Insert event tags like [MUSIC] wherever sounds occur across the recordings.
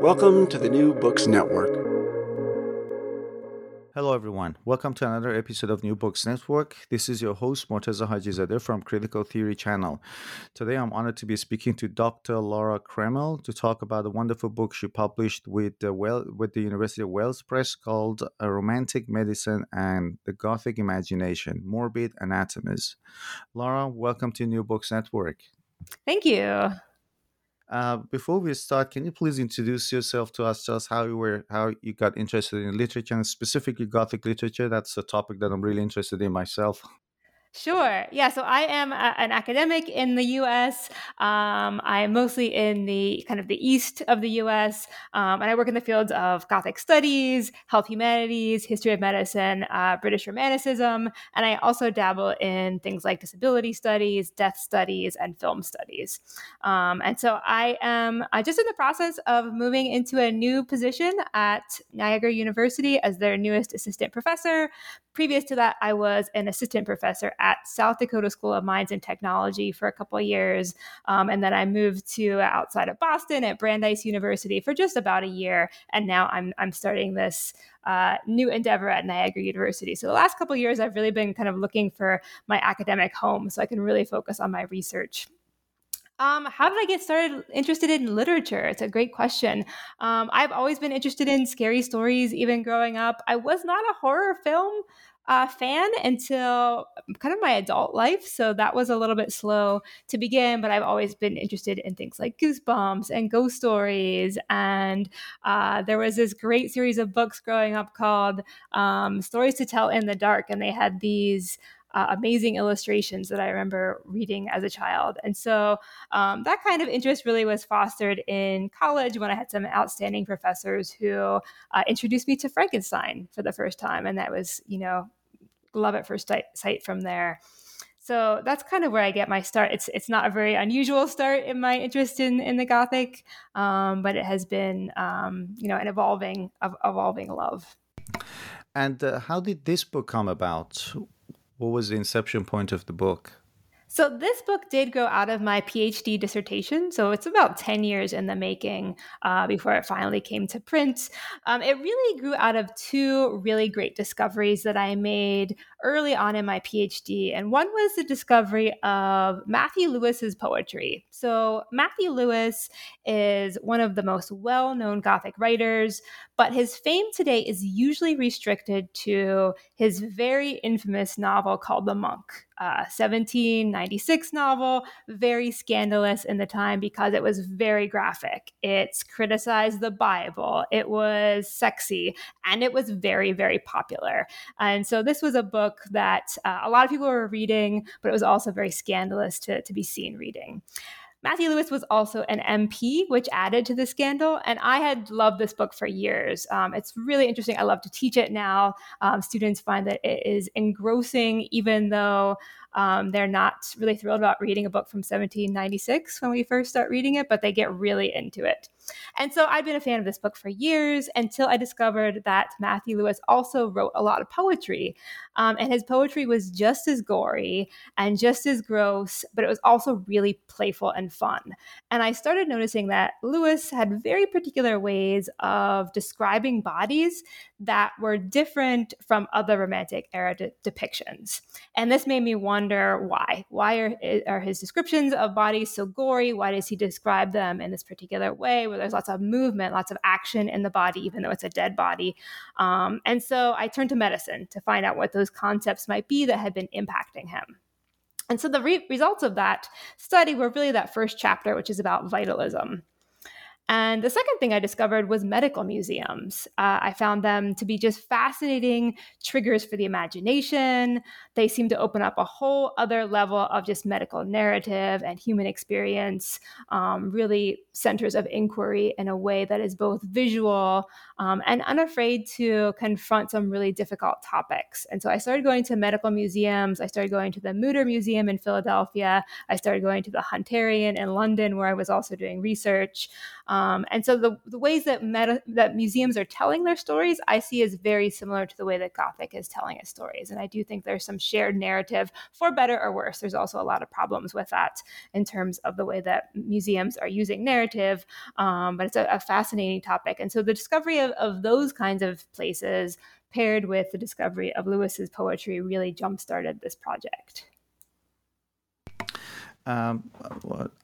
Welcome to the New Books Network. Hello, everyone. Welcome to another episode of New Books Network. This is your host, Morteza Hajizadeh from Critical Theory Channel. Today, I'm honored to be speaking to Dr. Laura Kremmel to talk about a wonderful book she published with the, well, with the University of Wales Press called A Romantic Medicine and the Gothic Imagination Morbid Anatomies. Laura, welcome to New Books Network. Thank you. Uh, before we start, can you please introduce yourself to us? Tell us how you were, how you got interested in literature, and specifically Gothic literature. That's a topic that I'm really interested in myself. Sure. Yeah. So I am a, an academic in the U.S. Um, I am mostly in the kind of the east of the U.S. Um, and I work in the fields of Gothic studies, health humanities, history of medicine, uh, British Romanticism, and I also dabble in things like disability studies, death studies, and film studies. Um, and so I am uh, just in the process of moving into a new position at Niagara University as their newest assistant professor. Previous to that, I was an assistant professor at South Dakota School of Mines and Technology for a couple of years. Um, and then I moved to outside of Boston at Brandeis University for just about a year. And now I'm, I'm starting this uh, new endeavor at Niagara University. So the last couple of years, I've really been kind of looking for my academic home so I can really focus on my research. Um, how did I get started interested in literature? It's a great question. Um, I've always been interested in scary stories, even growing up. I was not a horror film uh, fan until kind of my adult life. So that was a little bit slow to begin, but I've always been interested in things like Goosebumps and ghost stories. And uh, there was this great series of books growing up called um, Stories to Tell in the Dark. And they had these uh, amazing illustrations that I remember reading as a child. And so um, that kind of interest really was fostered in college when I had some outstanding professors who uh, introduced me to Frankenstein for the first time. And that was, you know, love at first sight from there. So that's kind of where I get my start. It's it's not a very unusual start in my interest in in the Gothic, um, but it has been um, you know an evolving evolving love. And uh, how did this book come about? What was the inception point of the book? So, this book did grow out of my PhD dissertation. So, it's about 10 years in the making uh, before it finally came to print. Um, it really grew out of two really great discoveries that I made early on in my PhD. And one was the discovery of Matthew Lewis's poetry. So, Matthew Lewis is one of the most well known Gothic writers, but his fame today is usually restricted to his very infamous novel called The Monk. Uh, 1796 novel, very scandalous in the time because it was very graphic. It's criticized the Bible, it was sexy, and it was very, very popular. And so this was a book that uh, a lot of people were reading, but it was also very scandalous to, to be seen reading. Matthew Lewis was also an MP, which added to the scandal. And I had loved this book for years. Um, it's really interesting. I love to teach it now. Um, students find that it is engrossing, even though um, they're not really thrilled about reading a book from 1796 when we first start reading it, but they get really into it. And so I've been a fan of this book for years until I discovered that Matthew Lewis also wrote a lot of poetry. Um, and his poetry was just as gory and just as gross, but it was also really playful and fun. And I started noticing that Lewis had very particular ways of describing bodies that were different from other Romantic era de- depictions. And this made me wonder wonder why. Why are, are his descriptions of bodies so gory? Why does he describe them in this particular way where there's lots of movement, lots of action in the body, even though it's a dead body? Um, and so I turned to medicine to find out what those concepts might be that had been impacting him. And so the re- results of that study were really that first chapter, which is about vitalism. And the second thing I discovered was medical museums. Uh, I found them to be just fascinating triggers for the imagination. They seem to open up a whole other level of just medical narrative and human experience, um, really centers of inquiry in a way that is both visual um, and unafraid to confront some really difficult topics. And so I started going to medical museums. I started going to the Mütter Museum in Philadelphia. I started going to the Hunterian in London, where I was also doing research. Um, and so the, the ways that meta, that museums are telling their stories, I see as very similar to the way that Gothic is telling its stories. And I do think there's some shared narrative, for better or worse. There's also a lot of problems with that in terms of the way that museums are using narrative. Um, but it's a, a, fascinating topic. And so the discovery of, of those kinds of places paired with the discovery of Lewis's poetry really jump started this project. Um,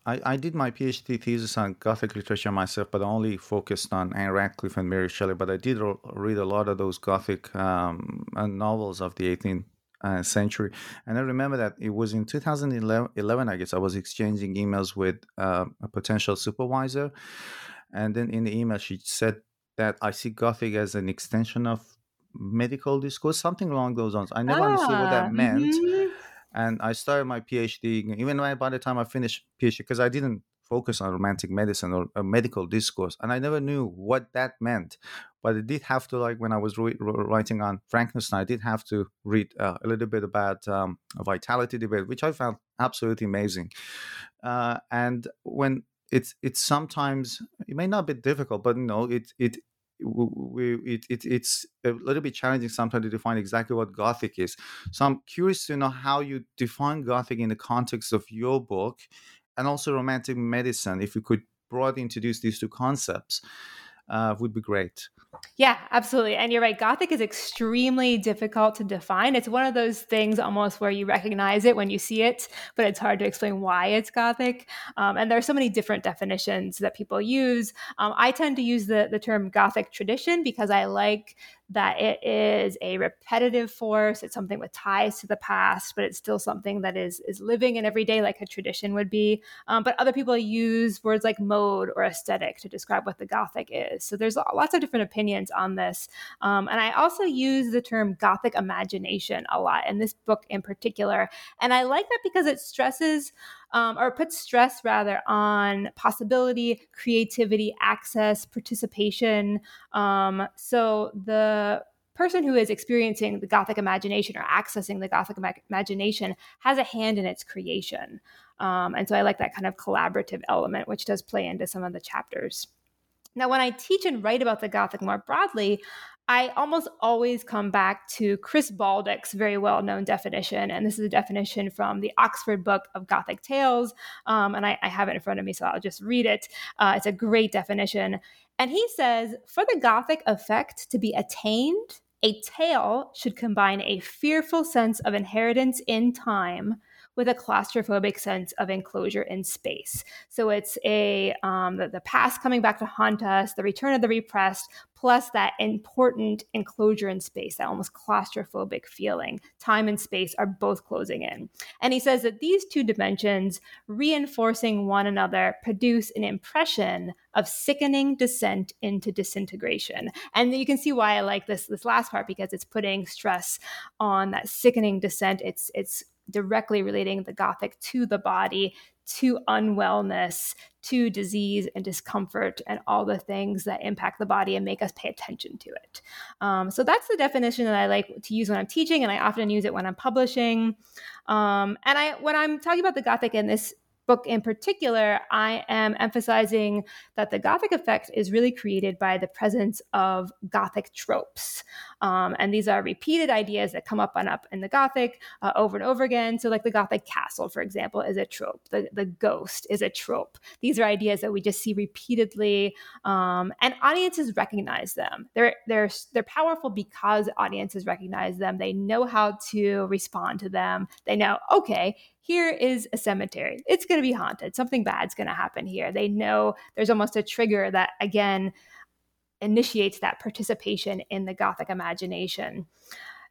I, I, did my PhD thesis on Gothic literature myself, but only focused on Ann Radcliffe and Mary Shelley. But I did ro- read a lot of those Gothic um, uh, novels of the 18th uh, century. And I remember that it was in 2011, I guess, I was exchanging emails with uh, a potential supervisor. And then in the email, she said that I see Gothic as an extension of medical discourse, something along those lines. I never ah, understood what that ah, meant. Mm-hmm and I started my PhD. Even by the time I finished PhD, because I didn't focus on romantic medicine or, or, medical discourse, and I never knew what that meant. But I did have to, like when I was re- writing on Frankenstein, I did have to read uh, a little bit about um, a vitality debate, which I found absolutely amazing. Uh, and when it's it's sometimes it may not be difficult, but you know it it we, it, it, it's a little bit challenging sometimes to define exactly what Gothic is. So I'm curious to know how you define Gothic in the context of your book and also romantic medicine. If you could broadly introduce these two concepts, uh, would be great. Yeah, absolutely. And you're right. Gothic is extremely difficult to define. It's one of those things almost where you recognize it when you see it, but it's hard to explain why it's Gothic. Um, and there are so many different definitions that people use. Um, I tend to use the, the term Gothic tradition because I like that it is a repetitive force. It's something with ties to the past, but it's still something that is is living in every day, like a tradition would be. Um, but other people use words like mode or aesthetic to describe what the Gothic is. So there's lots of different opinions on this. Um, and I also use the term Gothic imagination a lot in this book in particular. And I like that because it stresses um, or puts stress rather on possibility, creativity, access, participation. Um, so the person who is experiencing the Gothic imagination or accessing the Gothic ima- imagination has a hand in its creation. Um, and so I like that kind of collaborative element, which does play into some of the chapters. Now, when I teach and write about the Gothic more broadly, I almost always come back to Chris Baldick's very well known definition. And this is a definition from the Oxford Book of Gothic Tales. Um, and I, I, have it in front of me, so I'll just read it. Uh, it's a great definition. And he says for the Gothic effect to be attained, a tale should combine a fearful sense of inheritance in time with a claustrophobic sense of enclosure in space. So it's a um, the, the past coming back to haunt us, the return of the repressed, plus that important enclosure in space, that almost claustrophobic feeling. Time and space are both closing in. And he says that these two dimensions, reinforcing one another, produce an impression of sickening descent into disintegration. And you can see why I like this this last part because it's putting stress on that sickening descent. It's it's directly relating the Gothic to the body, to unwellness, to disease and discomfort, and all the things that impact the body and make us pay attention to it. Um, so that's the definition that I like to use when I'm teaching, and I often use it when I'm publishing. Um, and I, when I'm talking about the Gothic in this book in particular, I am emphasizing that the Gothic effect is really created by the presence of Gothic tropes. Um, and these are repeated ideas that come up and up in the Gothic uh, over and over again. So, like the Gothic castle, for example, is a trope. The, the ghost is a trope. These are ideas that we just see repeatedly, um, and audiences recognize them. They're they're they're powerful because audiences recognize them. They know how to respond to them. They know, okay, here is a cemetery. It's going to be haunted. Something bad's going to happen here. They know there's almost a trigger that, again, initiates that participation in the Gothic imagination.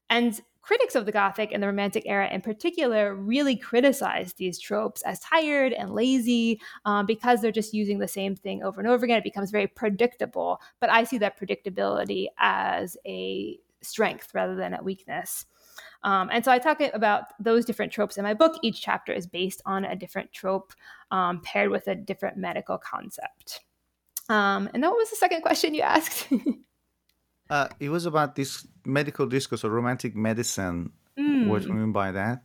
And critics of the Gothic and the Romantic era in particular really criticize these tropes as tired and lazy um, because they're just using the same thing over and over again. It becomes very predictable. But I see that predictability as a strength rather than a weakness. Um, and so I talk about those different tropes in my book. Each chapter is based on a different trope um, paired with a different medical concept. Um, and then what was the second question you asked? [LAUGHS] uh, it was about this medical discourse or romantic medicine. Mm. What do you mean by that?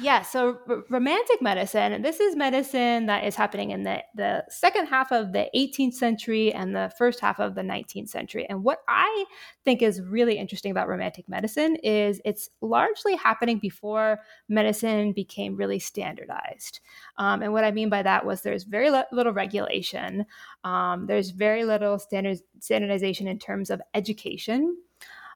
Yeah, so r- romantic medicine, this is medicine that is happening in the, the second half of the 18th century and the first half of the 19th century. And what I think is really interesting about romantic medicine is it's largely happening before medicine became really standardized. Um, and what I mean by that was there's very le- little regulation, um, there's very little standard- standardization in terms of education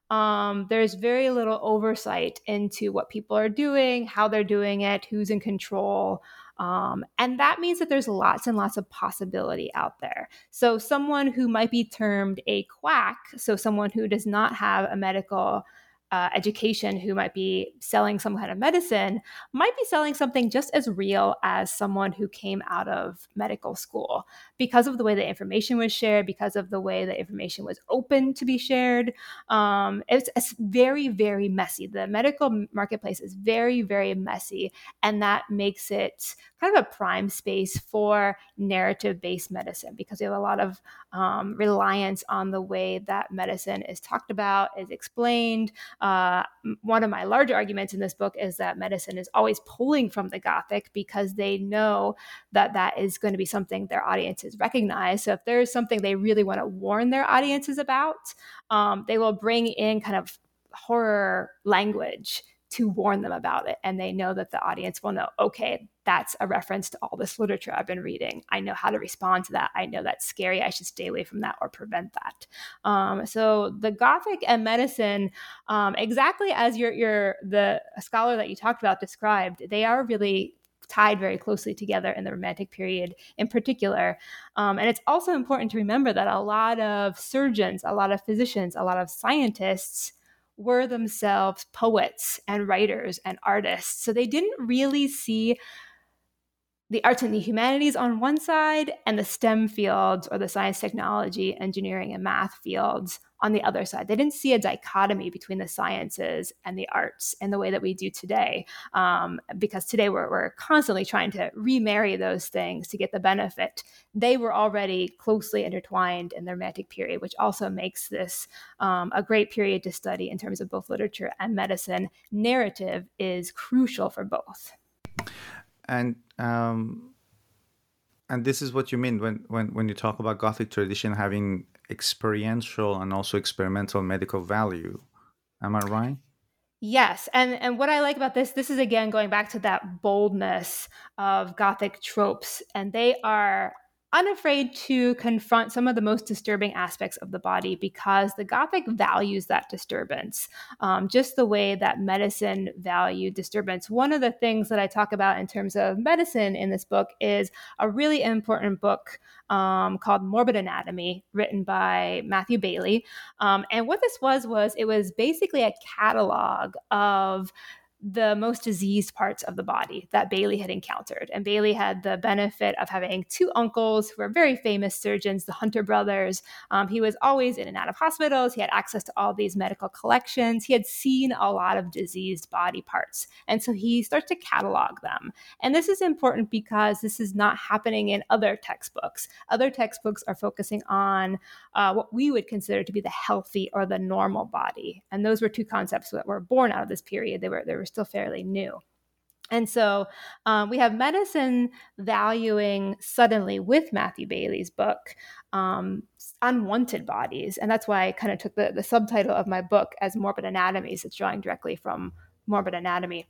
um, there's very little oversight into what people are doing, how they're doing it, who's in control. Um, and that means that there's lots and lots of possibility out there. So, someone who might be termed a quack, so someone who does not have a medical uh, education who might be selling some kind of medicine might be selling something just as real as someone who came out of medical school because of the way the information was shared, because of the way the information was open to be shared. Um, it's, it's very, very messy. The medical marketplace is very, very messy, and that makes it kind of a prime space for narrative based medicine because we have a lot of um, reliance on the way that medicine is talked about, is explained. Uh, one of my larger arguments in this book is that medicine is always pulling from the Gothic because they know that that is going to be something their audiences recognize. So if there's something they really want to warn their audiences about, um, they will bring in kind of horror language to warn them about it. And they know that the audience will know, okay, that's a reference to all this literature I've been reading. I know how to respond to that. I know that's scary. I should stay away from that or prevent that. Um, so the Gothic and medicine, um, exactly as your, your the scholar that you talked about described, they are really tied very closely together in the Romantic period in particular. Um, and it's also important to remember that a lot of surgeons, a lot of physicians, a lot of scientists were themselves poets and writers and artists. So they didn't really see the arts and the humanities on one side and the STEM fields or the science, technology, engineering, and math fields on the other side. They didn't see a dichotomy between the sciences and the arts in the way that we do today, um, because today we're, we're constantly trying to remarry those things to get the benefit. They were already closely intertwined in the Romantic period, which also makes this um, a great period to study in terms of both literature and medicine. Narrative is crucial for both. And um, and this is what you mean when, when, when you talk about Gothic tradition having experiential and also experimental medical value. Am I right? Yes, and and what I like about this, this is again going back to that boldness of Gothic tropes, and they are unafraid to confront some of the most disturbing aspects of the body because the Gothic values that disturbance, um, just the way that medicine valued disturbance. One of the things that I talk about in terms of medicine in this book is a really important book um, called Morbid Anatomy, written by Matthew Baillie. Um, and what this was was it was basically a catalog of the most diseased parts of the body that Baillie had encountered. And Baillie had the benefit of having two uncles who were very famous surgeons, the Hunter brothers. Um, he was always in and out of hospitals. He had access to all these medical collections. He had seen a lot of diseased body parts. And so he starts to catalog them. And this is important because this is not happening in other textbooks. Other textbooks are focusing on uh, what we would consider to be the healthy or the normal body. And those were two concepts that were born out of this period. They were, they were still fairly new. And so um, we have medicine valuing suddenly with Matthew Baillie's book um, unwanted bodies. And that's why I kind of took the, the subtitle of my book as Morbid Anatomies. It's drawing directly from morbid anatomy.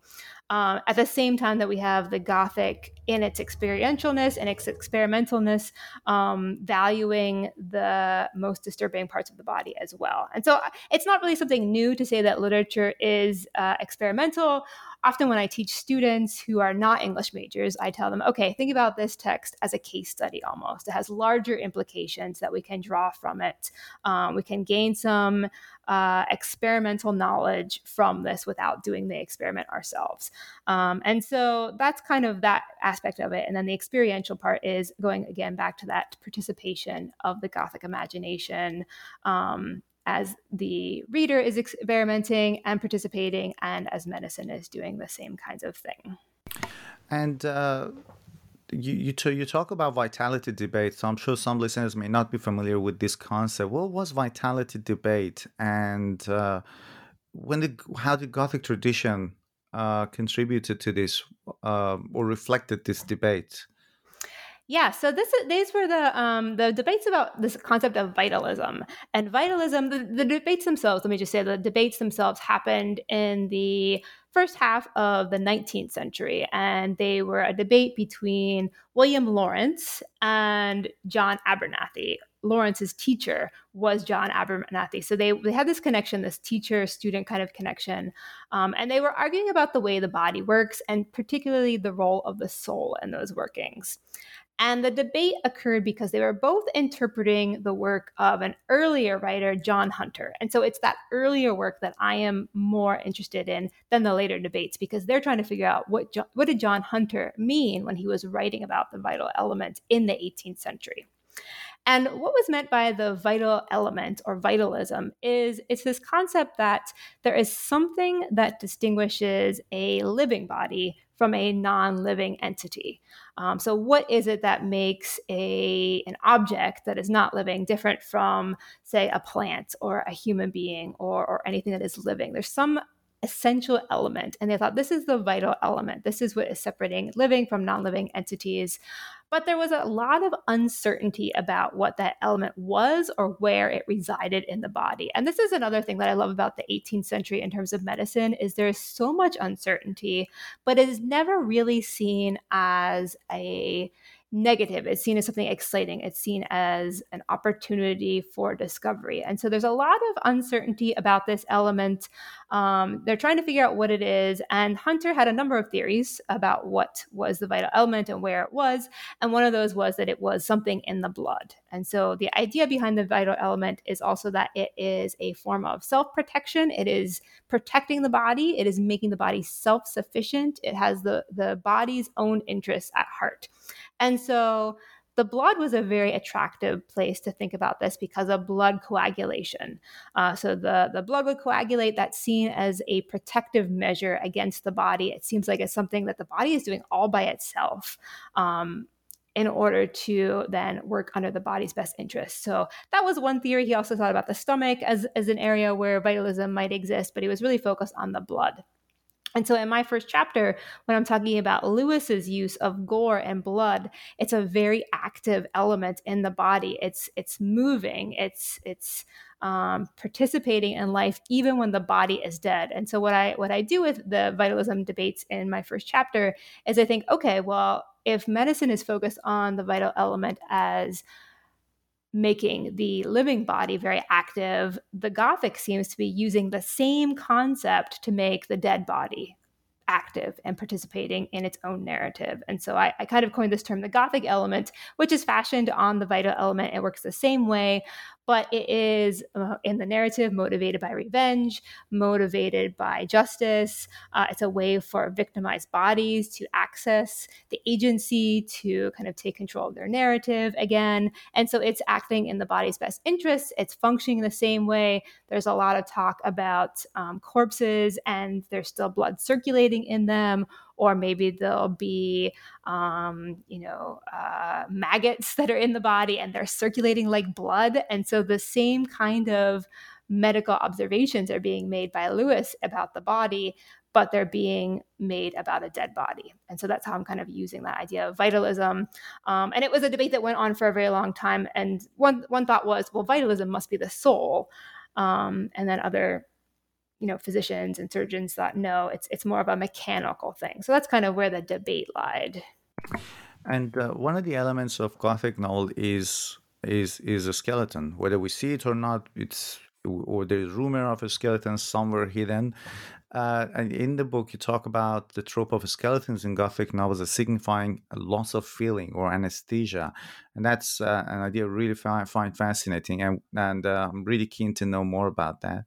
Um, at the same time that we have the Gothic in its experientialness and its experimentalness, um, valuing the most disturbing parts of the body as well. And so uh, it's not really something new to say that literature is uh, experimental often when I teach students who are not English majors, I tell them, okay, think about this text as a case study almost. It has larger implications that we can draw from it. Um, we can gain some uh, experimental knowledge from this without doing the experiment ourselves. Um, and so that's kind of that aspect of it. And then the experiential part is going again back to that participation of the Gothic imagination. Um, as the reader is experimenting and participating, and as medicine is doing the same kinds of thing. And uh, you you, t- you talk about vitality debate, so I'm sure some listeners may not be familiar with this concept. What was vitality debate, and uh, when how did Gothic tradition uh, contributed to this uh, or reflected this debate? Yeah, so this these were the um, the debates about this concept of vitalism and vitalism. The, the debates themselves, let me just say, the debates themselves happened in the first half of the 19th century, and they were a debate between William Lawrence and John Abernethy. Lawrence's teacher was John Abernethy. So they, they had this connection, this teacher student kind of connection. Um, and they were arguing about the way the body works and particularly the role of the soul in those workings. And the debate occurred because they were both interpreting the work of an earlier writer, John Hunter. And so it's that earlier work that I am more interested in than the later debates because they're trying to figure out what, John, what did John Hunter mean when he was writing about the vital element in the 18th century. And what was meant by the vital element or vitalism is it's this concept that there is something that distinguishes a living body from a non-living entity. Um, so, what is it that makes a an object that is not living different from, say, a plant or a human being or, or anything that is living? There's some essential element, and they thought this is the vital element. This is what is separating living from non-living entities. But there was a lot of uncertainty about what that element was or where it resided in the body. And this is another thing that I love about the 18th century in terms of medicine is there's so much uncertainty, but it is never really seen as a negative. It's seen as something exciting. It's seen as an opportunity for discovery. And so there's a lot of uncertainty about this element. Um, they're trying to figure out what it is. And Hunter had a number of theories about what was the vital element and where it was. And one of those was that it was something in the blood. And so the idea behind the vital element is also that it is a form of self protection. It is protecting the body, it is making the body self sufficient. It has the, the body's own interests at heart. And so the blood was a very attractive place to think about this because of blood coagulation. Uh, so the, the blood would coagulate, that's seen as a protective measure against the body. It seems like it's something that the body is doing all by itself. Um, in order to then work under the body's best interest. So that was one theory. He also thought about the stomach as, as an area where vitalism might exist, but he was really focused on the blood. And so, in my first chapter, when I'm talking about Lewis's use of gore and blood, it's a very active element in the body. It's it's moving. It's it's um, participating in life even when the body is dead. And so, what I what I do with the vitalism debates in my first chapter is I think, okay, well, if medicine is focused on the vital element as making the living body very active, the Gothic seems to be using the same concept to make the dead body active and participating in its own narrative. And so I, I, kind of coined this term, the Gothic element, which is fashioned on the vital element. It works the same way, but it is uh, in the narrative motivated by revenge, motivated by justice. Uh, it's a way for victimized bodies to access the agency to kind of take control of their narrative again. And so it's acting in the body's best interests. It's functioning the same way. There's a lot of talk about um, corpses and there's still blood circulating in them or maybe there'll be um, you know uh, maggots that are in the body and they're circulating like blood and so the same kind of medical observations are being made by lewis about the body but they're being made about a dead body. And so that's how I'm kind of using that idea of vitalism. Um, and it was a debate that went on for a very long time. And one one thought was, well, vitalism must be the soul. Um, and then other you know physicians and surgeons thought no it's it's more of a mechanical thing. So that's kind of where the debate lied. And uh, one of the elements of gothic novel is is is a skeleton. Whether we see it or not it's or there's rumor of a skeleton somewhere hidden. Uh, and in the book, you talk about the trope of skeletons in Gothic novels as signifying a loss of feeling or anesthesia, and that's uh, an idea I really find, find fascinating, and and uh, I'm really keen to know more about that.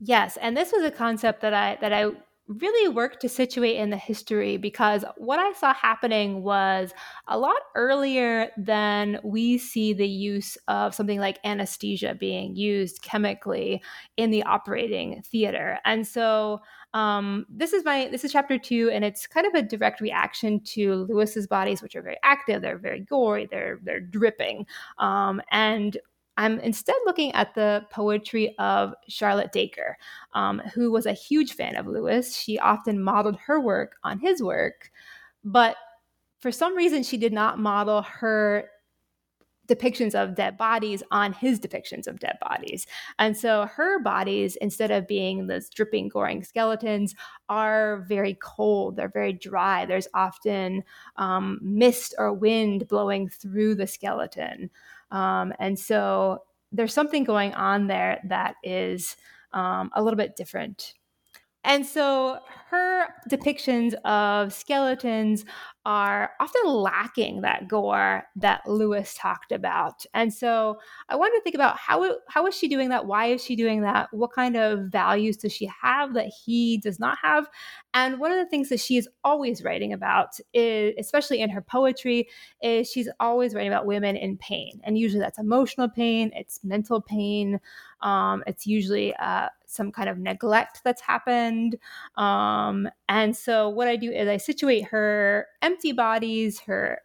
Yes, and this was a concept that I that I really worked to situate in the history because what I saw happening was a lot earlier than we see the use of something like anesthesia being used chemically in the operating theater. And so um, this is my this is chapter two, and it's kind of a direct reaction to Lewis's bodies, which are very active, they're very gory, they're they're dripping, um, and I'm instead looking at the poetry of Charlotte Dacre, um, who was a huge fan of Lewis. She often modeled her work on his work, but for some reason, she did not model her depictions of dead bodies on his depictions of dead bodies. And so her bodies, instead of being those dripping, goring skeletons, are very cold. They're very dry. There's often um, mist or wind blowing through the skeleton. Um, and so there's something going on there that is um, a little bit different. And so her depictions of skeletons are often lacking that gore that Lewis talked about. And so I wanted to think about how how is she doing that? Why is she doing that? What kind of values does she have that he does not have? And one of the things that she is always writing about is especially in her poetry is she's always writing about women in pain. And usually that's emotional pain, it's mental pain, um, it's usually uh, some kind of neglect that's happened. Um, and so what I do is I situate her empty bodies, her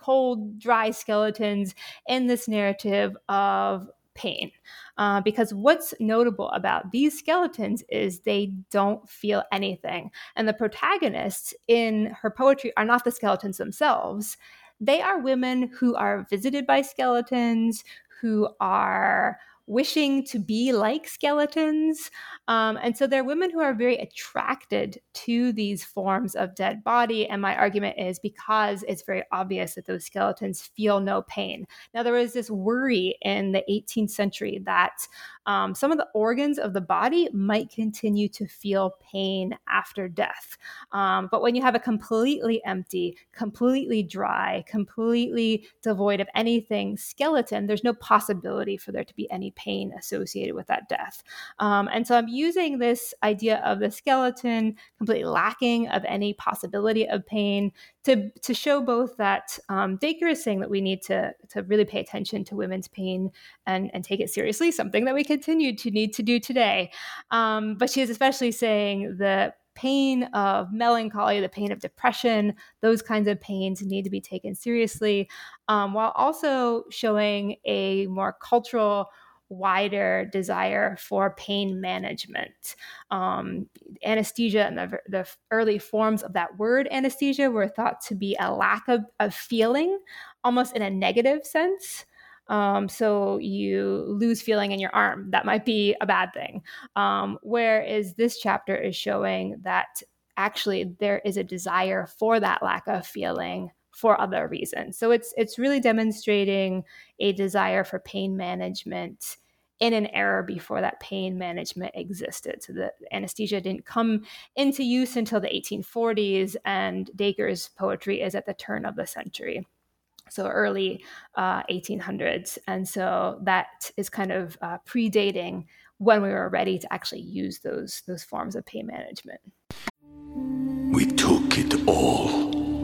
cold, dry skeletons in this narrative of pain. Uh, because what's notable about these skeletons is they don't feel anything. And the protagonists in her poetry are not the skeletons themselves. They are women who are visited by skeletons, who are wishing to be like skeletons. Um, and so there are women who are very attracted to these forms of dead body. And my argument is because it's very obvious that those skeletons feel no pain. Now, there was this worry in the 18th century that um, some of the organs of the body might continue to feel pain after death. Um, but when you have a completely empty, completely dry, completely devoid of anything skeleton, there's no possibility for there to be any pain associated with that death. Um, and so I'm using this idea of the skeleton completely lacking of any possibility of pain to, to show both that um, Dacre is saying that we need to, to really pay attention to women's pain and, and take it seriously, something that we continue to need to do today. Um, but she is especially saying the pain of melancholy, the pain of depression, those kinds of pains need to be taken seriously, um, while also showing a more cultural wider desire for pain management. Um, anesthesia and the, the early forms of that word anesthesia were thought to be a lack of, of feeling, almost in a negative sense. Um, so you lose feeling in your arm. That might be a bad thing. Um, whereas this chapter is showing that actually there is a desire for that lack of feeling for other reasons. So it's it's really demonstrating a desire for pain management in an era before that pain management existed. So the anesthesia didn't come into use until the 1840s, and Dacre's poetry is at the turn of the century. So early uh, 1800s. And so that is kind of uh, predating when we were ready to actually use those, those forms of pain management. We took it all.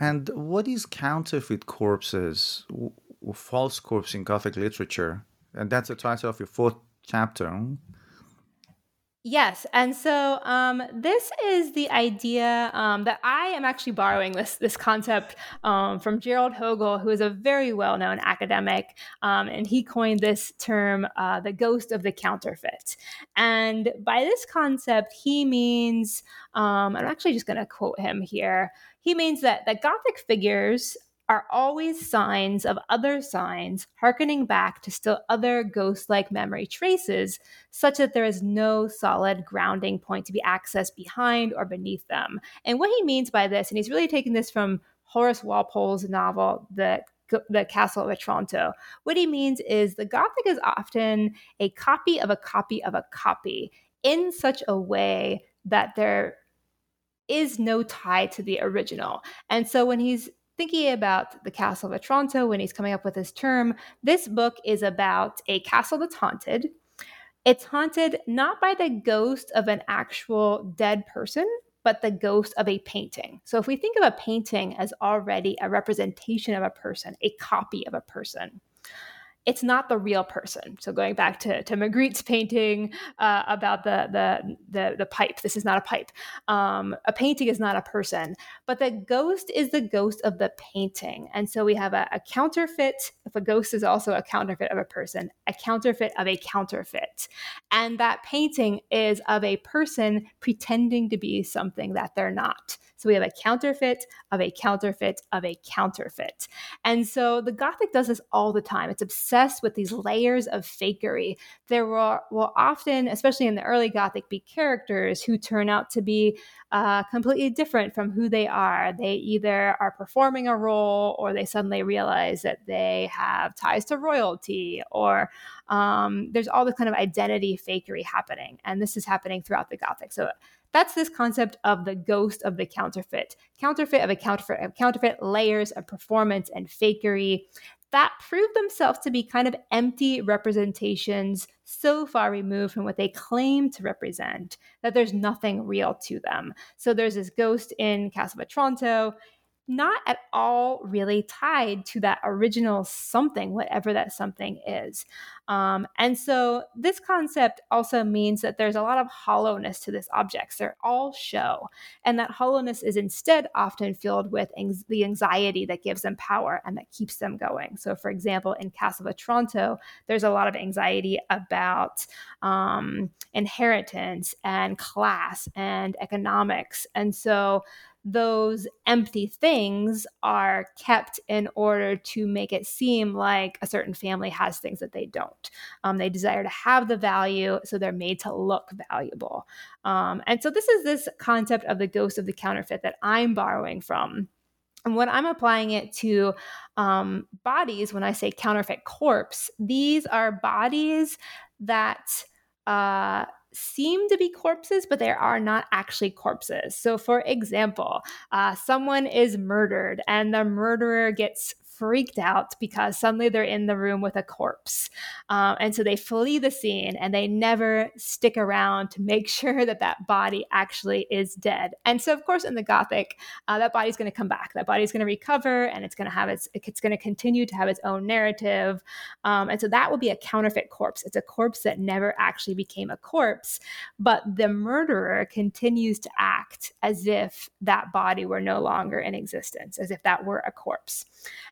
And what is counterfeit corpses, w- false corpse in Gothic literature? And that's the title of your fourth chapter. Yes, and so um, this is the idea um, that I am actually borrowing this this concept um, from Jerrold Hogle, who is a very well known academic, um, and he coined this term, uh, "the ghost of the counterfeit." And by this concept, he means um, I'm actually just going to quote him here. He means that that Gothic figures are always signs of other signs, hearkening back to still other ghost like memory traces, such that there is no solid grounding point to be accessed behind or beneath them. And what he means by this, and he's really taking this from Horace Walpole's novel, The the Castle of Otranto. What he means is the Gothic is often a copy of a copy of a copy in such a way that there is no tie to the original. And so when he's thinking about the castle of Otranto when he's coming up with his term. This book is about a castle that's haunted. It's haunted not by the ghost of an actual dead person, but the ghost of a painting. So if we think of a painting as already a representation of a person, a copy of a person, it's not the real person. So going back to, to Magritte's painting uh, about the, the, the the pipe, this is not a pipe. Um, a painting is not a person, but the ghost is the ghost of the painting. And so we have a, a counterfeit. If a ghost is also a counterfeit of a person, a counterfeit of a counterfeit, and that painting is of a person pretending to be something that they're not. So we have a counterfeit of a counterfeit of a counterfeit. And so the Gothic does this all the time. It's obsessed with these layers of fakery. There will, will often, especially in the early Gothic, be characters who turn out to be uh, completely different from who they are. They either are performing a role or they suddenly realize that they have ties to royalty or um, there's all this kind of identity fakery happening. And this is happening throughout the Gothic. So that's this concept of the ghost of the counterfeit. Counterfeit of a counterfeit of counterfeit layers of performance and fakery that proved themselves to be kind of empty representations so far removed from what they claim to represent that there's nothing real to them. So there's this ghost in Castle of Otranto not at all really tied to that original something, whatever that something is. Um, and so this concept also means that there's a lot of hollowness to this objects. They're all show. And that hollowness is instead often filled with ang- the anxiety that gives them power and that keeps them going. So, for example, in Castle of Otranto, there's a lot of anxiety about um, inheritance and class and economics. And so those empty things are kept in order to make it seem like a certain family has things that they don't. Um, they desire to have the value, so they're made to look valuable. Um, and so, this is this concept of the ghost of the counterfeit that I'm borrowing from. And when I'm applying it to um, bodies, when I say counterfeit corpse, these are bodies that uh, seem to be corpses, but they are not actually corpses. So, for example, uh, someone is murdered and the murderer gets freaked out because suddenly they're in the room with a corpse. Um, and so they flee the scene and they never stick around to make [LAUGHS] sure that that body actually is dead. And so, of course, in the Gothic, uh, that body's going to come back. That body's going to recover and it's going to have its, it's going to continue to have its own narrative. Um, and so that will be a counterfeit corpse. It's a corpse that never actually became a corpse, but the murderer continues to act as if that body were no longer in existence, as if that were a corpse.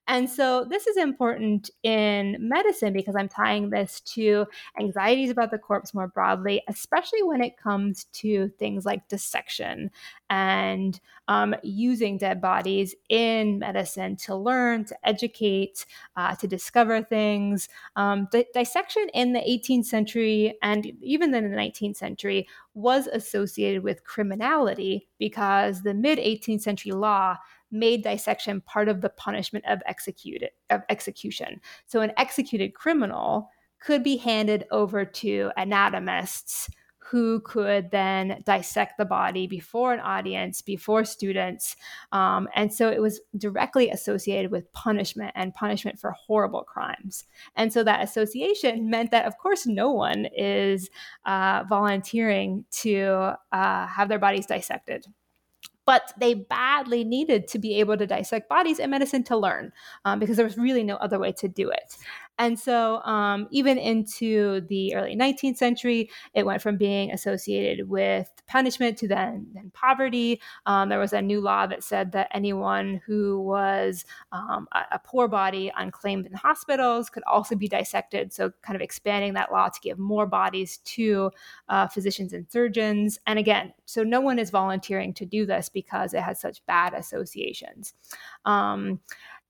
And so this is important in medicine because I'm tying this to anxieties about the corpse more broadly, especially when it comes to things like dissection and um, using dead bodies in medicine to learn, to educate, uh, to discover things. Um, the dissection in the 18th century and even then in the 19th century was associated with criminality because the mid 18th century law made dissection part of the punishment of executed of execution. So an executed criminal could be handed over to anatomists who could then dissect the body before an audience, before students. Um, and so it was directly associated with punishment and punishment for horrible crimes. And so that association meant that, of course, no one is uh, volunteering to uh, have their bodies dissected. But they badly needed to be able to dissect bodies in medicine to learn um, because there was really no other way to do it. And so, um, even into the early 19th century, it went from being associated with punishment to then, then poverty. Um, there was a new law that said that anyone who was um, a, a, poor body unclaimed in hospitals could also be dissected. So, kind of expanding that law to give more bodies to uh, physicians and surgeons. And again, so no one is volunteering to do this because it has such bad associations.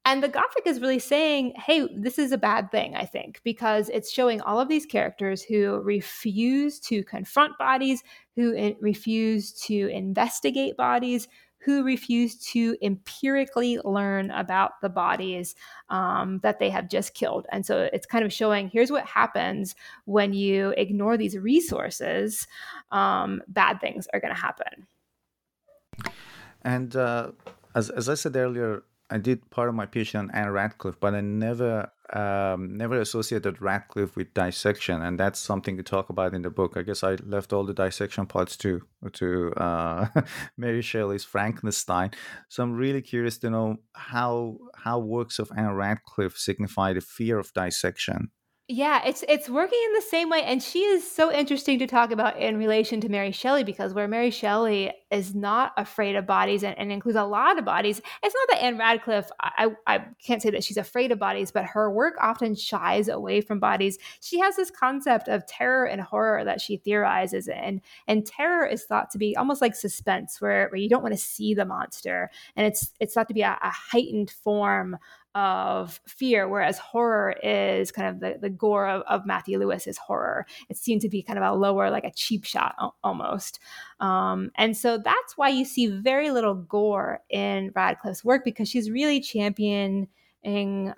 And the Gothic is really saying, hey, this is a bad thing, I think, because it's showing all of these characters who refuse to confront bodies, who refuse to investigate bodies, who refuse to empirically learn about the bodies um, that they have just killed. And so it's kind of showing here's what happens when you ignore these resources, um, bad things are going to happen. And uh, as, as I said earlier, I did part of my PhD on Ann Radcliffe, but I never um, never associated Radcliffe with dissection, and that's something to talk about in the book. I guess I left all the dissection parts to to uh, [LAUGHS] Mary Shelley's Frankenstein. So I'm really curious to know how how works of Ann Radcliffe signify the fear of dissection. Yeah, it's it's working in the same way, and she is so interesting to talk about in relation to Mary Shelley because where Mary Shelley is not afraid of bodies and, and includes a lot of bodies, it's not that Ann Radcliffe. I, I can't say that she's afraid of bodies, but her work often shies away from bodies. She has this concept of terror and horror that she theorizes in, and terror is thought to be almost like suspense, where, where you don't want to see the monster, and it's it's thought to be a, a heightened form of fear, whereas horror is kind of the, the gore of, of Matthew Lewis's horror. It seemed to be kind of a lower, like a cheap shot almost. Um, and so that's why you see very little gore in Radcliffe's work because she's really championing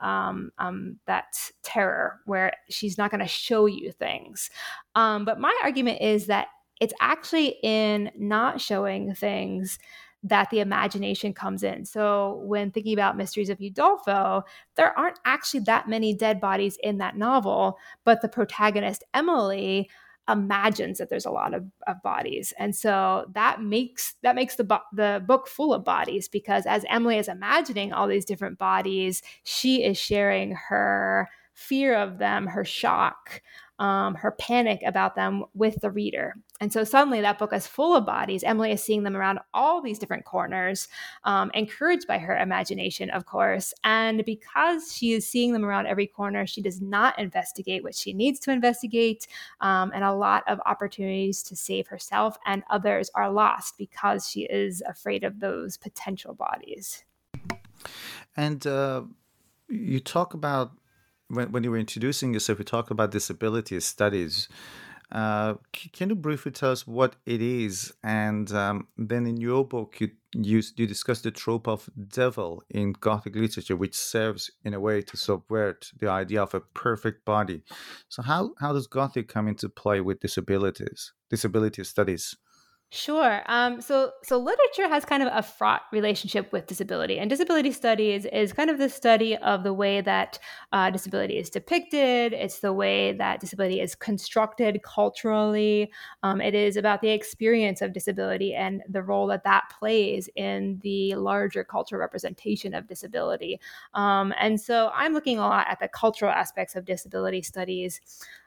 um, um, that terror where she's not going to show you things. Um, but my argument is that it's actually in not showing things that the imagination comes in. So when thinking about Mysteries of Udolpho, there aren't actually that many dead bodies in that novel, but the protagonist, Emily, imagines that there's a lot of, of bodies and so that makes that makes the, the book full of bodies because as emily is imagining all these different bodies she is sharing her fear of them her shock um, her panic about them with the reader. And so suddenly that book is full of bodies. Emily is seeing them around all these different corners, um, encouraged by her imagination, of course. And because she is seeing them around every corner, she does not investigate what she needs to investigate. Um, and a lot of opportunities to save herself and others are lost because she is afraid of those potential bodies. And uh, you talk about when, when you were introducing yourself, you talked about disability studies. Uh, can you briefly tell us what it is? And um, then in your book, you, you you discuss the trope of devil in Gothic literature, which serves in a way to subvert the idea of a perfect body. So how how does Gothic come into play with disabilities, disability studies? Sure. Um, so, so literature has kind of a fraught relationship with disability, and disability studies is kind of the study of the way that uh, disability is depicted. It's the way that disability is constructed culturally. Um, it is about the experience of disability and the role that that plays in the larger cultural representation of disability. Um, and so, I'm looking a lot at the cultural aspects of disability studies.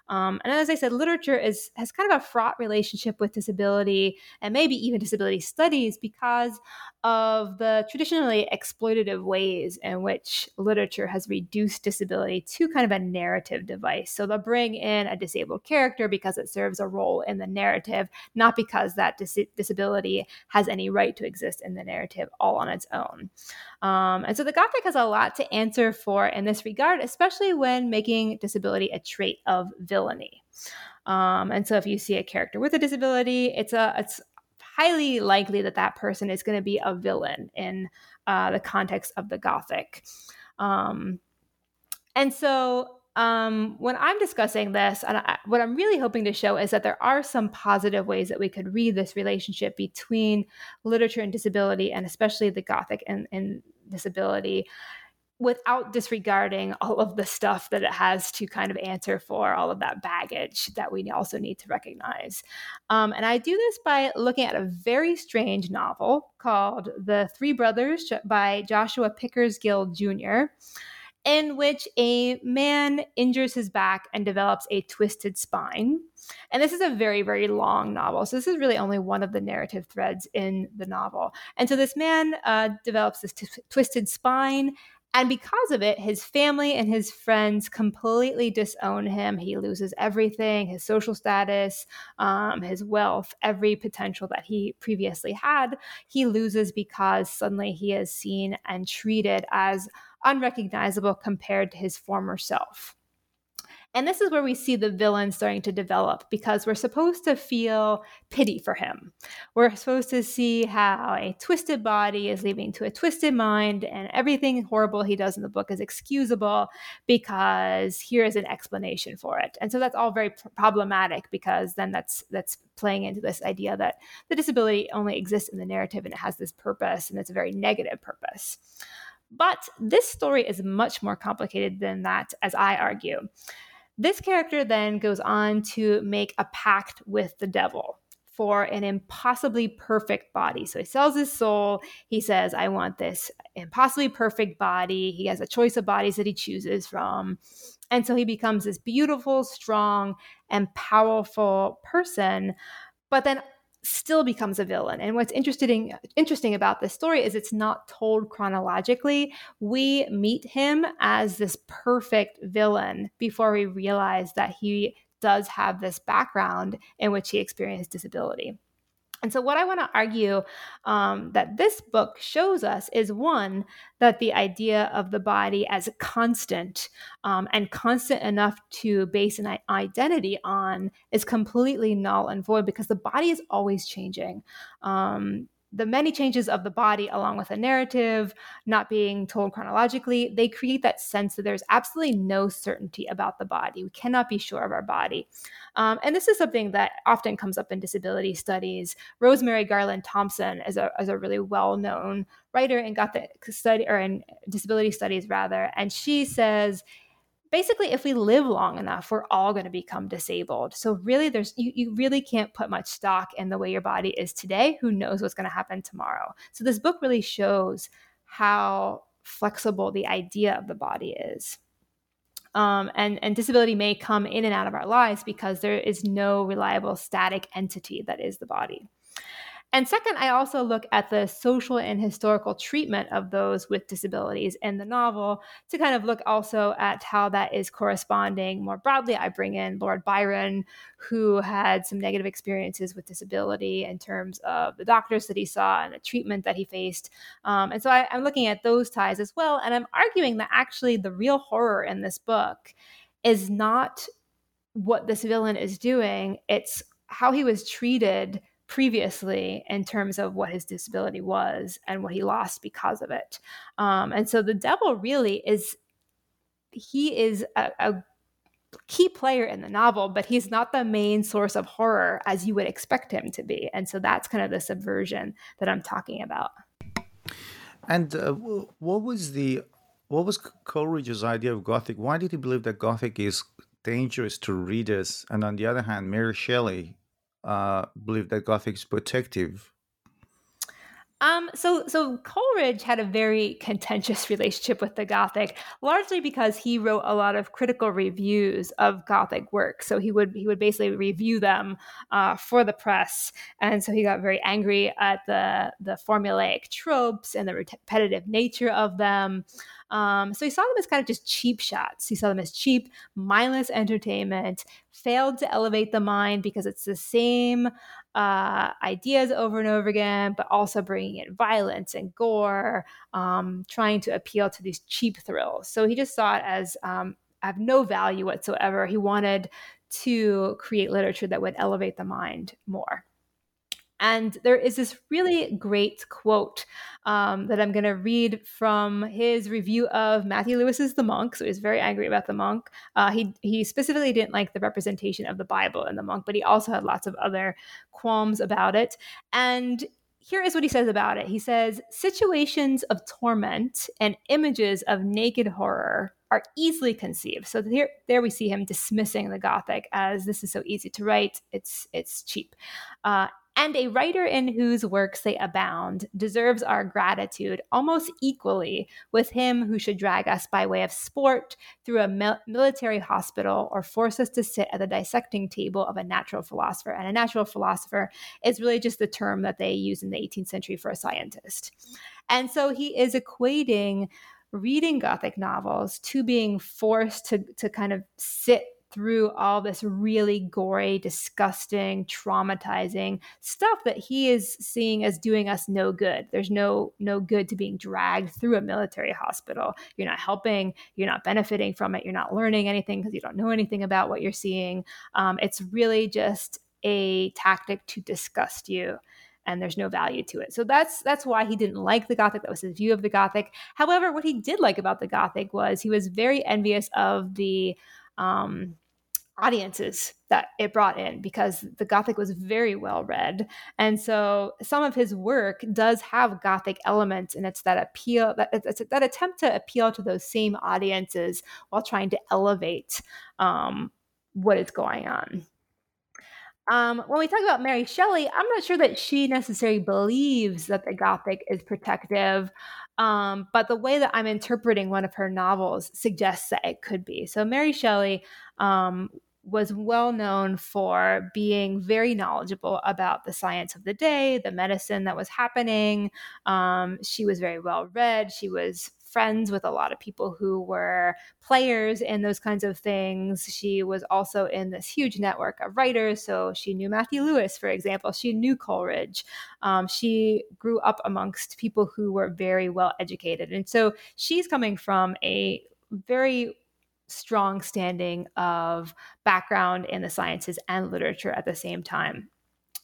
Um, and as I said, literature is has kind of a fraught relationship with disability and maybe even disability studies because of the traditionally exploitative ways in which literature has reduced disability to kind of a narrative device. So they'll bring in a disabled character because it serves a role in the narrative, not because that dis- disability has any right to exist in the narrative all on its own. Um, and so the Gothic has a lot to answer for in this regard, especially when making disability a trait of villainy. Um, and so if you see a character with a disability, it's a it's highly likely that that person is going to be a villain in uh, the context of the Gothic. Um, and so um, when I'm discussing this, and I, what I'm really hoping to show is that there are some positive ways that we could read this relationship between literature and disability, and especially the Gothic and, and disability without disregarding all of the stuff that it has to kind of answer for, all of that baggage that we also need to recognize. Um, and I do this by looking at a very strange novel called The Three Brothers by Joshua Pickersgill Jr in which a man injures his back and develops a twisted spine. And this is a very, very long novel. So, this is really only one of the narrative threads in the novel. And so, this man uh, develops this t- twisted spine. And because of it, his family and his friends completely disown him. He loses everything his social status, um, his wealth, every potential that he previously had. He loses because suddenly he is seen and treated as unrecognizable compared to his former self. And this is where we see the villain starting to develop because we're supposed to feel pity for him. We're supposed to see how a twisted body is leading to a twisted mind, and everything horrible he does in the book is excusable because here is an explanation for it. And so that's all very problematic because then that's that's playing into this idea that the disability only exists in the narrative and it has this purpose, and it's a very negative purpose. But this story is much more complicated than that, as I argue. This character then goes on to make a pact with the devil for an impossibly perfect body. So he sells his soul. He says, I want this impossibly perfect body. He has a choice of bodies that he chooses from. And so he becomes this beautiful, strong, and powerful person. But then still becomes a villain. And what's interesting interesting about this story is it's not told chronologically. We meet him as this perfect villain before we realize that he does have this background in which he experienced disability. And so, what I want to argue um, that this book shows us is one, that the idea of the body as a constant um, and constant enough to base an identity on is completely null and void because the body is always changing. Um, the many changes of the body, along with a narrative not being told chronologically, they create that sense that there's absolutely no certainty about the body. We cannot be sure of our body. Um, and this is something that often comes up in disability studies. Rosemarie Garland-Thomson is a, is a really well known writer in Gothic study or in disability studies, rather. And she says basically if we live long enough we're all going to become disabled. So really there's you, you really can't put much stock in the way your body is today. Who knows what's going to happen tomorrow? So this book really shows how flexible the idea of the body is. Um, and, and disability may come in and out of our lives because there is no reliable static entity that is the body and second, I also look at the social and historical treatment of those with disabilities in the novel to kind of look also at how that is corresponding more broadly. I bring in Lord Byron, who had some negative experiences with disability in terms of the doctors that he saw and the treatment that he faced. Um, and so I, I'm looking at those ties as well. And I'm arguing that actually the real horror in this book is not what this villain is doing, it's how he was treated previously in terms of what his disability was and what he lost because of it. Um, and so the devil really is, he is a, a key player in the novel, but he's not the main source of horror as you would expect him to be. And so that's kind of the subversion that I'm talking about. And uh, what was the what was Coleridge's idea of Gothic? Why did he believe that Gothic is dangerous to readers? And on the other hand, Mary Shelley uh, believe that Gothic is protective? Um, so, so Coleridge had a very contentious [LAUGHS] relationship with the Gothic, largely because he wrote a lot of critical reviews of Gothic works. So he would he would basically review them uh, for the press, and so he got very angry at the the formulaic tropes and the repetitive nature of them. Um, so he saw them as kind of just cheap shots. He saw them as cheap, mindless entertainment, failed to elevate the mind because it's the same uh, ideas over and over again, but also bringing in violence and gore, um, trying to appeal to these cheap thrills. So he just saw it as um, have no value whatsoever. He wanted to create literature that would elevate the mind more. And there is this really great quote um, that I'm going to read from his review of Matthew Lewis's The Monk. So he's very angry about The Monk. Uh, he, he specifically didn't like the representation of the Bible in The Monk, but he also had lots of other qualms about it. And here is what he says about it. He says situations of torment and images of naked horror are easily conceived. So here, there we see him dismissing the Gothic as this is so easy to write. It's it's cheap. Uh, and a writer in whose works they abound deserves our gratitude almost equally with him who should drag us by way of sport through a mil- military hospital or force us to sit at the dissecting table of a natural philosopher. And a natural philosopher is really just the term that they use in the 18th century for a scientist. And so he is equating reading Gothic novels to being forced to, to kind of sit through all this really gory, disgusting, traumatizing stuff that he is seeing as doing us no good. There's no no good to being dragged through a military hospital. You're not helping. You're not benefiting from it. You're not learning anything because you don't know anything about what you're seeing. Um, it's really just a tactic to disgust you and there's no value to it. So that's that's why he didn't like the Gothic. That was his view of the Gothic. However, what he did like about the Gothic was he was very envious of the um, audiences that it brought in because the Gothic was very well read. And so some of his work does have Gothic elements, and it's that appeal that it's that attempt to appeal to those same audiences while trying to elevate um, what is going on. Um, when we talk about Mary Shelley, I'm not sure that she necessarily believes that the Gothic is protective, um, but the way that I'm interpreting one of her novels suggests that it could be. So, Mary Shelley um, was well known for being very knowledgeable about the science of the day, the medicine that was happening. Um, she was very well read. She was friends with a lot of people who were players in those kinds of things. She was also in this huge network of writers. So she knew Matthew Lewis, for example. She knew Coleridge. Um, she grew up amongst people who were very well educated. And so she's coming from a very strong standing of background in the sciences and literature at the same time.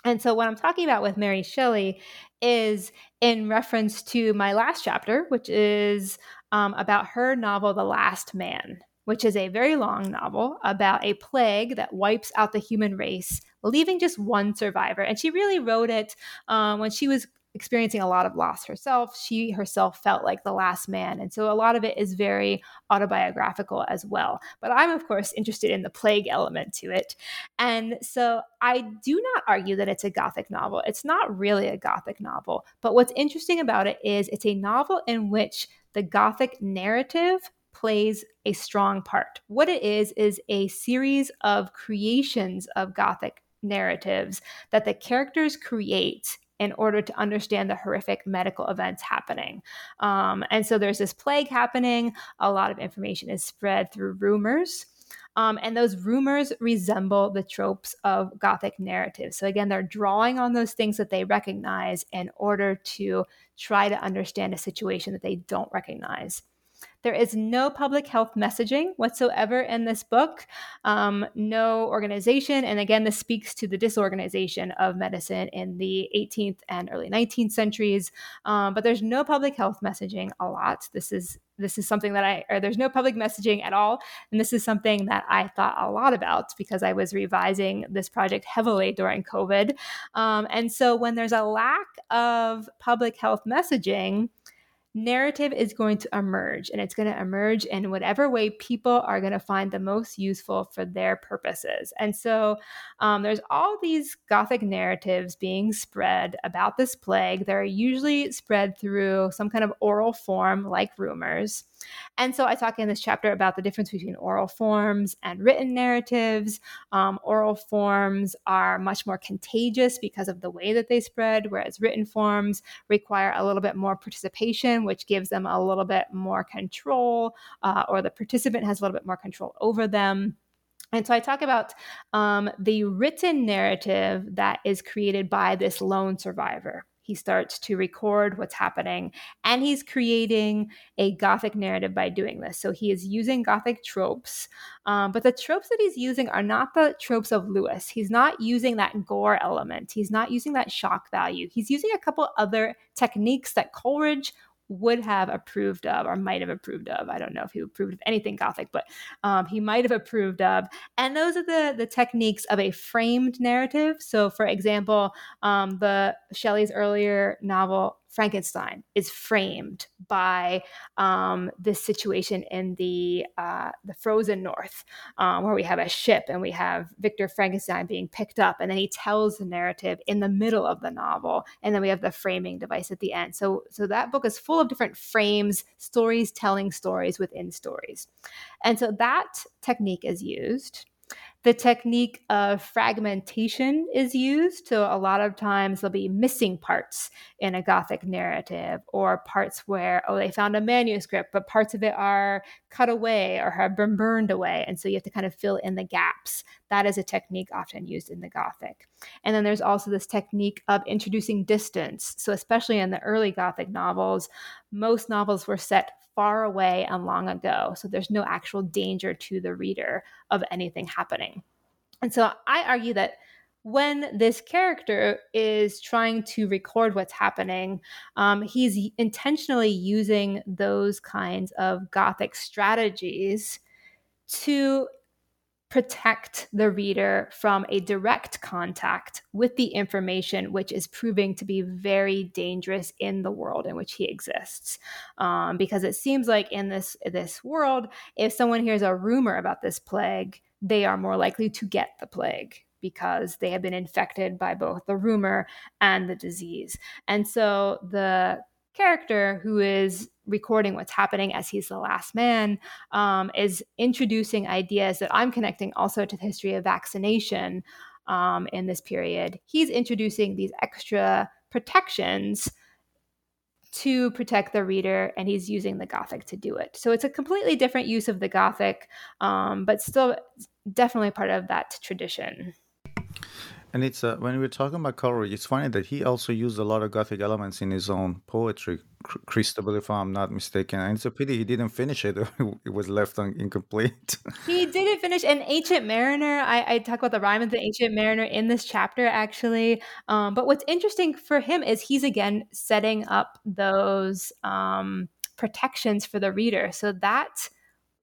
And so, what I'm talking about with Mary Shelley is in reference to my last chapter, which is um, about her novel, The Last Man, which is a very long novel about a plague that wipes out the human race, leaving just one survivor. And she really wrote it um, when she was experiencing a lot of loss herself. She herself felt like the last man. And so a lot of it is very autobiographical as well. But I'm, of course, interested in the plague element to it. And so I do not argue that it's a Gothic novel. It's not really a Gothic novel. But what's interesting about it is it's a novel in which the Gothic narrative plays a strong part. What it is, is a series of creations of Gothic narratives that the characters create in order to understand the horrific medical events happening. Um, and so there's this plague happening. A lot of information is spread through rumors. Um, and those rumors resemble the tropes of Gothic narratives. So, again, they're drawing on those things that they recognize in order to try to understand a situation that they don't recognize. There is no public health messaging whatsoever in this book, um, no organization. And again, this speaks to the disorganization of medicine in the 18th and early 19th centuries. Um, but there's no public health messaging a lot. This is this is something that I, or there's no public messaging at all. And this is something that I thought a lot about because I was revising this project heavily during COVID. Um, and so when there's a lack of public health messaging, narrative is going to emerge and it's going to emerge in whatever way people are going to find the most useful for their purposes. And so um, there's all these Gothic narratives being spread about this plague. They're usually spread through some kind of oral form like rumors. And so I talk in this chapter about the difference between oral forms and written narratives. Um, oral forms are much more contagious because of the way that they spread, whereas written forms require a little bit more participation, which gives them a little bit more control, uh, or the participant has a little bit more control over them. And so I talk about um, the written narrative that is created by this lone survivor he starts to record what's happening and he's creating a gothic narrative by doing this. So he is using gothic tropes um, but the tropes that he's using are not the tropes of lewis. He's not using that gore element. He's not using that shock value. He's using a couple other techniques that coleridge would have approved of or might have approved of. I don't know if he approved of anything Gothic, but um, he might have approved of. And those are the the techniques of a framed narrative. So, for example, um, the Shelley's earlier novel Frankenstein is framed by um, this situation in the uh, the frozen north, um, where we have a ship and we have Victor Frankenstein being picked up, and then he tells the narrative in the middle of the novel, and then we have the framing device at the end. So, so that book is full of different frames, stories telling stories within stories, and so that technique is used. The technique of fragmentation is used. So, a lot of times there'll be missing parts in a Gothic narrative, or parts where, oh, they found a manuscript, but parts of it are cut away or have been burned away. And so you have to kind of fill in the gaps. That is a technique often used in the Gothic. And then there's also this technique of introducing distance. So, especially in the early Gothic novels, most novels were set far away and long ago. So there's no actual danger to the reader of anything happening. And so I argue that when this character is trying to record what's happening, um, he's intentionally using those kinds of Gothic strategies to protect the reader from a direct contact with the information, which is proving to be very dangerous in the world in which he exists. Um, because it seems like in this this world, if someone hears a rumor about this plague, they are more likely to get the plague because they have been infected by both the rumor and the disease. And so the character who is recording what's happening as he's the last man um, is introducing ideas that I'm connecting also to the history of vaccination um, in this period. He's introducing these extra protections to protect the reader, and he's using the Gothic to do it. So it's a completely different use of the Gothic, um, but still definitely part of that tradition. And it's uh, when we're talking about Coleridge, it's funny that he also used a lot of Gothic elements in his own poetry. Christabel, if I'm not mistaken, and it's a pity he didn't finish it; [LAUGHS] it was left un- incomplete. [LAUGHS] he didn't finish an Ancient Mariner. I, I, talk about the rhyme of the Ancient Mariner in this chapter, actually. Um, but what's interesting for him is he's again setting up those um, protections for the reader. So that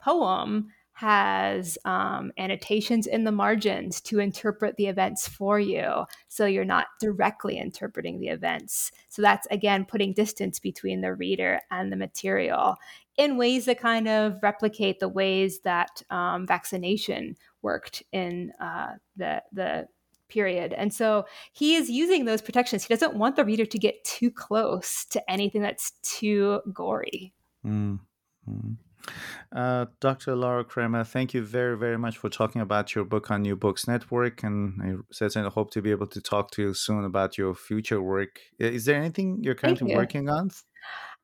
poem has um, annotations in the margins to interpret the events for you. So you're not directly interpreting the events. So that's again putting distance between the reader and the material in ways that kind of replicate the ways that um, vaccination worked in uh, the, the period. And so he is using those protections. He doesn't want the reader to get too close to anything that's too gory. Mm-hmm. Uh, Dr. Laura Kremmel, thank you very, very much for talking about your book on New Books Network. And I certainly hope to be able to talk to you soon about your future work. Is there anything you're currently you. working on?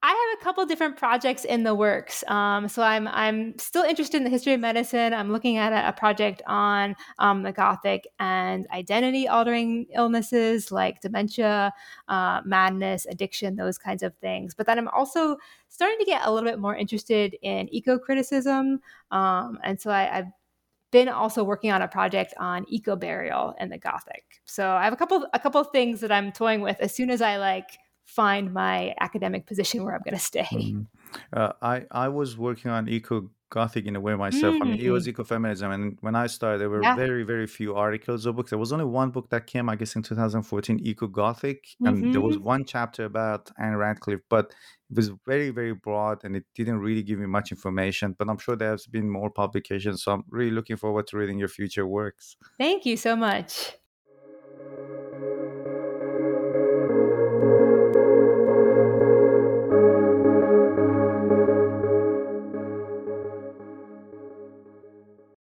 I have a couple different projects in the works. Um, so I'm I'm still interested in the history of medicine. I'm looking at a, a project on um, the Gothic and identity altering illnesses like dementia, uh, madness, addiction, those kinds of things. But then I'm also starting to get a little bit more interested in eco criticism, um, and so I, I've been also working on a project on eco burial in the Gothic. So I have a couple a couple things that I'm toying with. As soon as I like find my academic position where I'm going to stay. Mm. Uh, I I was working on eco gothic in a way myself. Mm. I mean, it was mm. ecofeminism, and when I started, there were yeah. very very few articles or books. There was only one book that came, I guess, in 2014, Eco Gothic, mm-hmm. and there was mm-hmm. one chapter about Ann Radcliffe, but it was very very broad and it didn't really give me much information. But I'm sure there's been more publications, so I'm really looking forward to reading your future works. Thank you so much.